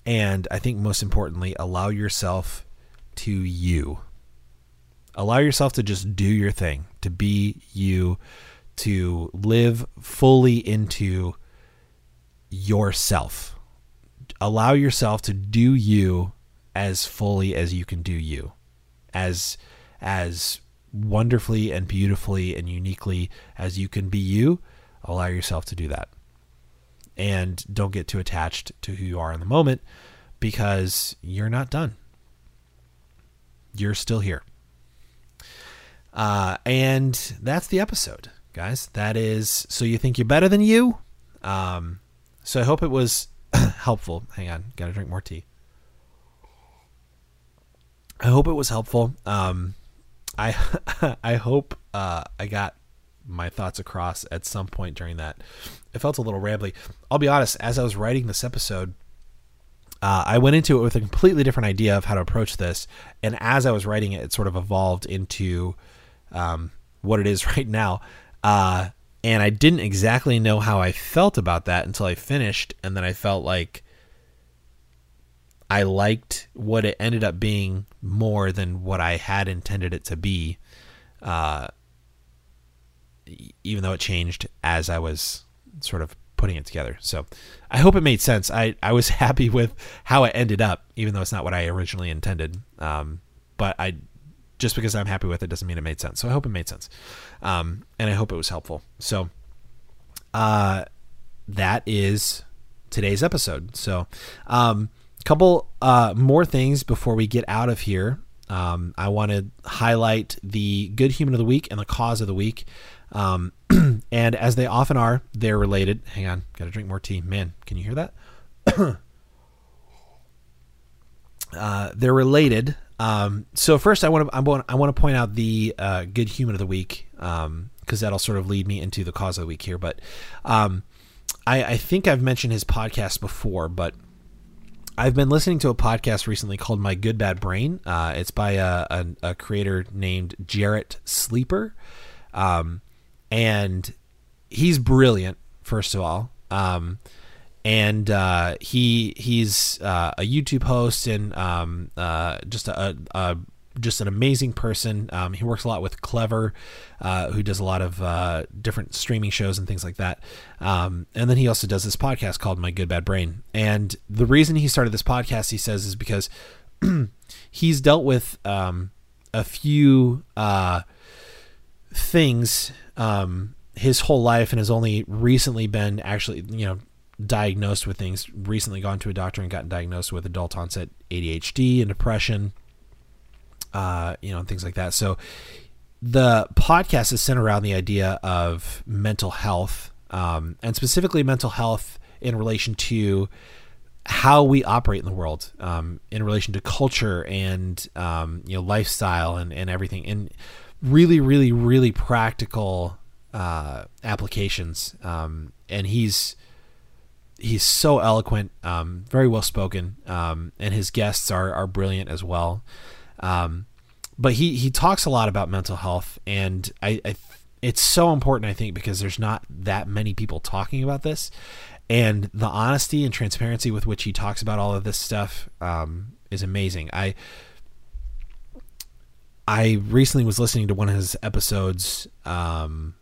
and I think most importantly, allow yourself to you. Allow yourself to just do your thing, to be you, to live fully into yourself. Allow yourself to do you as fully as you can do you. As as wonderfully and beautifully and uniquely as you can be you, allow yourself to do that. And don't get too attached to who you are in the moment because you're not done. You're still here. Uh, and that's the episode, guys. That is so you think you're better than you. Um, so I hope it was helpful. Hang on, got to drink more tea. I hope it was helpful. Um, I I hope uh, I got my thoughts across at some point during that. It felt a little rambly. I'll be honest. As I was writing this episode, uh, I went into it with a completely different idea of how to approach this, and as I was writing it, it sort of evolved into um, what it is right now. Uh, and I didn't exactly know how I felt about that until I finished, and then I felt like I liked what it ended up being more than what I had intended it to be. Uh, even though it changed as I was sort of putting it together. So I hope it made sense. I, I was happy with how it ended up, even though it's not what I originally intended. Um, but I just because I'm happy with it doesn't mean it made sense. So I hope it made sense. Um, and I hope it was helpful. So uh, that is today's episode. So um, couple uh, more things before we get out of here. Um, I want to highlight the good human of the week and the cause of the week. Um, and as they often are, they're related. Hang on, got to drink more tea. Man, can you hear that? uh, they're related. Um, so first, I want to I want I want to point out the uh, good human of the week because um, that'll sort of lead me into the cause of the week here. But um, I, I think I've mentioned his podcast before, but I've been listening to a podcast recently called My Good Bad Brain. Uh, it's by a, a, a, creator named Jarrett Sleeper. Um, and he's brilliant, first of all. Um, and uh, he he's uh, a YouTube host and um, uh, just a, a, just an amazing person. Um, he works a lot with Clevver, uh, who does a lot of uh, different streaming shows and things like that. Um, and then he also does this podcast called My Good Bad Brain. And the reason he started this podcast, he says, is because he's dealt with um, a few uh, things um, his whole life and has only recently been actually, you know, diagnosed with things. Recently gone to a doctor and gotten diagnosed with adult onset ADHD and depression uh, you know, and things like that. So the podcast is centered around the idea of mental health, um, and specifically mental health in relation to how we operate in the world, um, in relation to culture and um, you know lifestyle and, and everything, and really, really, really practical uh, applications. Um, and he's he's so eloquent, um, very well spoken, um, and his guests are are brilliant as well. Um, but he he talks a lot about mental health, and I, I it's so important I think because there's not that many people talking about this, and the honesty and transparency with which he talks about all of this stuff um, is amazing. I I recently was listening to one of his episodes. Um,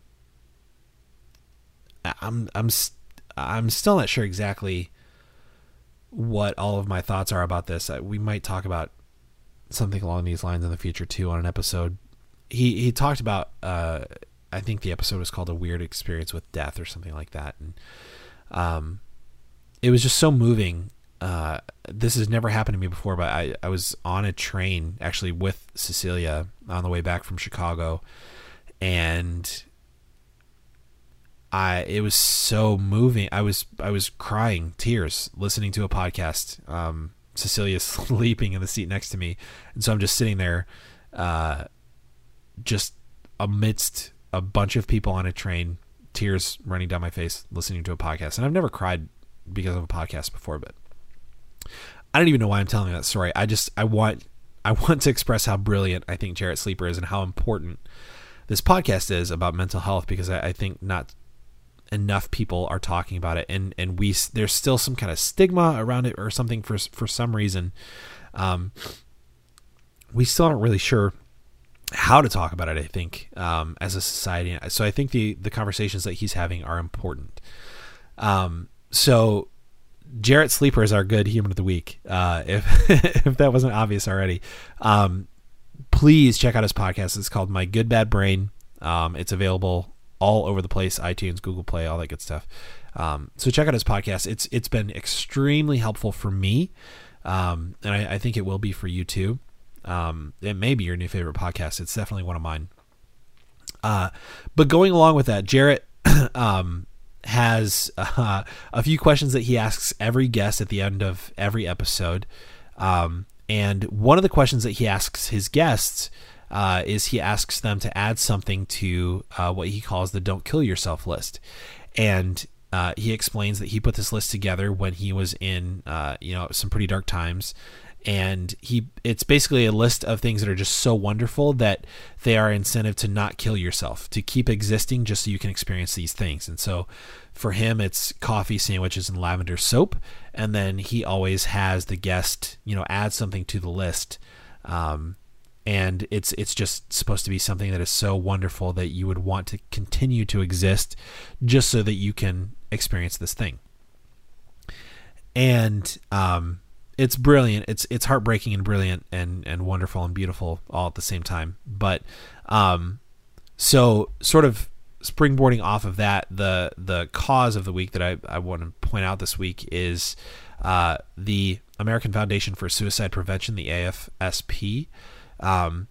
I'm I'm I'm still not sure exactly what all of my thoughts are about this. We might talk about something along these lines in the future too on an episode. He he talked about uh, I think the episode was called a weird experience with death or something like that, and um, it was just so moving. Uh, this has never happened to me before, but I I was on a train actually with Cecilia on the way back from Chicago, and I it was so moving. I was I was crying tears listening to a podcast. Um, Cecilia's sleeping in the seat next to me, and so I'm just sitting there, uh, just amidst a bunch of people on a train, tears running down my face, listening to a podcast. And I've never cried because of a podcast before, but I don't even know why I'm telling that story. I just I want I want to express how brilliant I think Jarrett Sleeper is and how important this podcast is about mental health because I, I think not enough people are talking about it and and we there's still some kind of stigma around it or something for for some reason um we still aren't really sure how to talk about it i think um as a society so i think the the conversations that he's having are important um so Jarrett Sleeper is our good human of the week. Uh, if if that wasn't obvious already, um, please check out his podcast. It's called My Good Bad Brain. Um, it's available all over the place iTunes, Google Play, all that good stuff. Um, so check out his podcast. It's it's been extremely helpful for me, um, and I, I, think it will be for you too. Um, it may be your new favorite podcast. It's definitely one of mine. Uh, but going along with that, Jarrett um, has uh, a few questions that he asks every guest at the end of every episode. Um, and one of the questions that he asks his guests uh, is he asks them to add something to uh, what he calls the "Don't Kill Yourself" list, and uh, he explains that he put this list together when he was in uh, you know some pretty dark times, and he it's basically a list of things that are just so wonderful that they are incentive to not kill yourself, to keep existing just so you can experience these things, and so. For him, it's coffee, sandwiches, and lavender soap. And then he always has the guest, you know, add something to the list um, and it's it's just supposed to be something that is so wonderful that you would want to continue to exist just so that you can experience this thing. And um, it's brilliant. It's it's heartbreaking and brilliant and and wonderful and beautiful all at the same time. But um, so sort of springboarding off of that the the cause of the week that I, I want to point out this week is uh, the American Foundation for Suicide Prevention the AFSP Um,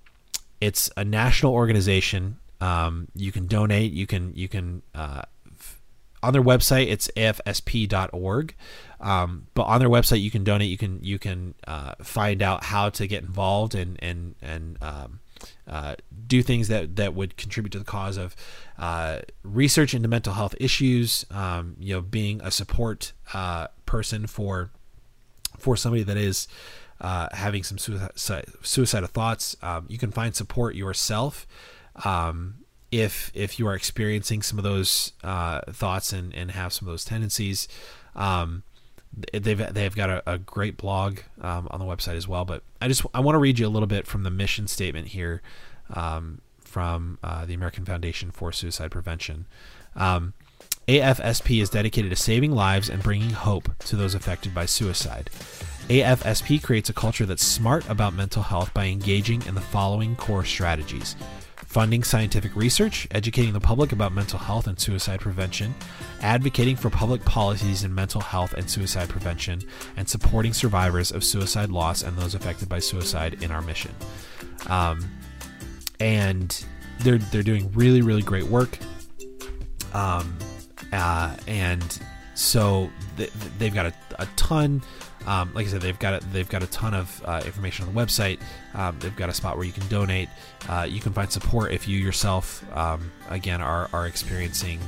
it's a national organization. Um, you can donate. You can you can uh, f- on their website. It's afsp.org. Um, but on their website, you can donate. You can you can uh, find out how to get involved and and and um, uh, do things that that would contribute to the cause of uh, research into mental health issues. Um, you know, being a support uh, person for for somebody that is uh, having some suicide, suicidal thoughts. Um, you can find support yourself um, if if you are experiencing some of those uh, thoughts and, and have some of those tendencies. Um, they've they've got a, a great blog um, on the website as well. But I just I want to read you a little bit from the mission statement here um, from uh, the American Foundation for Suicide Prevention. Um, AFSP is dedicated to saving lives and bringing hope to those affected by suicide. AFSP creates a culture that's smart about mental health by engaging in the following core strategies funding scientific research, educating the public about mental health and suicide prevention, advocating for public policies in mental health and suicide prevention, and supporting survivors of suicide loss and those affected by suicide in our mission. Um, and they're they're doing really really great work. Um, uh, and so they, they've got a, a ton um, like I said, they've got a, they've got a ton of uh, information on the website. Um, they've got a spot where you can donate. Uh, you can find support if you yourself, um, again, are are experiencing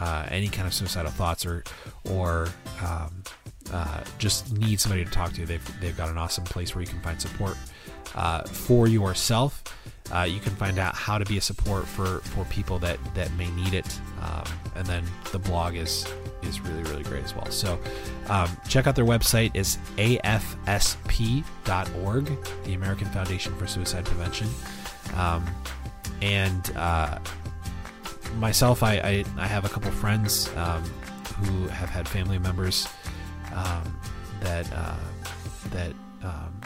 uh, any kind of suicidal thoughts or or um, uh, just need somebody to talk to. They've they've got an awesome place where you can find support uh, for yourself. Uh, you can find out how to be a support for, for people that, that may need it. Um, and then the blog is is really really great as well. So um, check out their website is afsp.org, the American Foundation for Suicide Prevention. Um, and uh, myself, I, I, I have a couple friends um, who have had family members um, that uh, that um,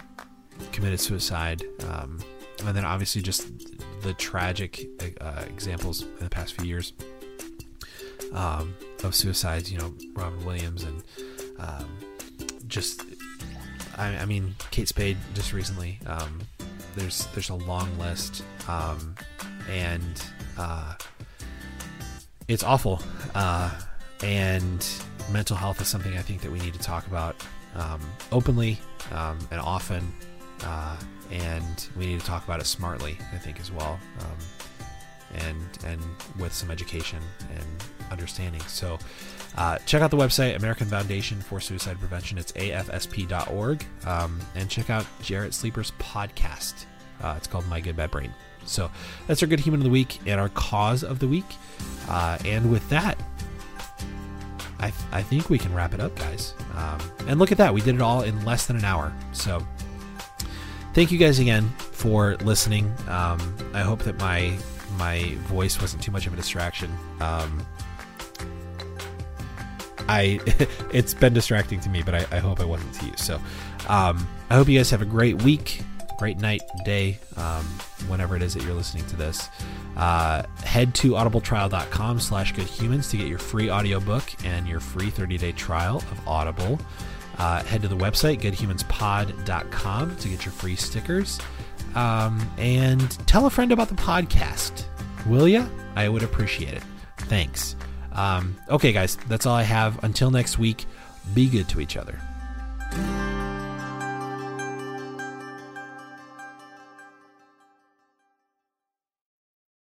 committed suicide. And then obviously just the tragic uh, examples in the past few years um, of suicides. You know, Robin Williams and um, just I, I, mean Kate Spade just recently. Um, there's there's a long list, um, and uh, it's awful. Uh, and mental health is something I think that we need to talk about um, openly um, and often. Uh, and we need to talk about it smartly, I think, as well, um, and and with some education and understanding. So, uh, check out the website American Foundation for Suicide Prevention. It's afsp.org, um, and check out Jarrett Sleeper's podcast. Uh, it's called My Good Bad Brain. So that's our good human of the week and our cause of the week. Uh, and with that, I, th- I think we can wrap it up, guys. Um, and look at that, we did it all in less than an hour. So thank you guys again for listening. Um, I hope that my my voice wasn't too much of a distraction. Um, I it's been distracting to me, but I, I hope it wasn't to you. So um, I hope you guys have a great week, great night, day, um, whenever it is that you're listening to this. Uh, head to audibletrial.com slash goodhumans to get your free audiobook and your free 30-day trial of Audible. Uh, head to the website, goodhumanspod.com, to get your free stickers. Um, and tell a friend about the podcast. Will ya? I would appreciate it. Thanks. Um, okay, guys, that's all I have. Until next week, be good to each other.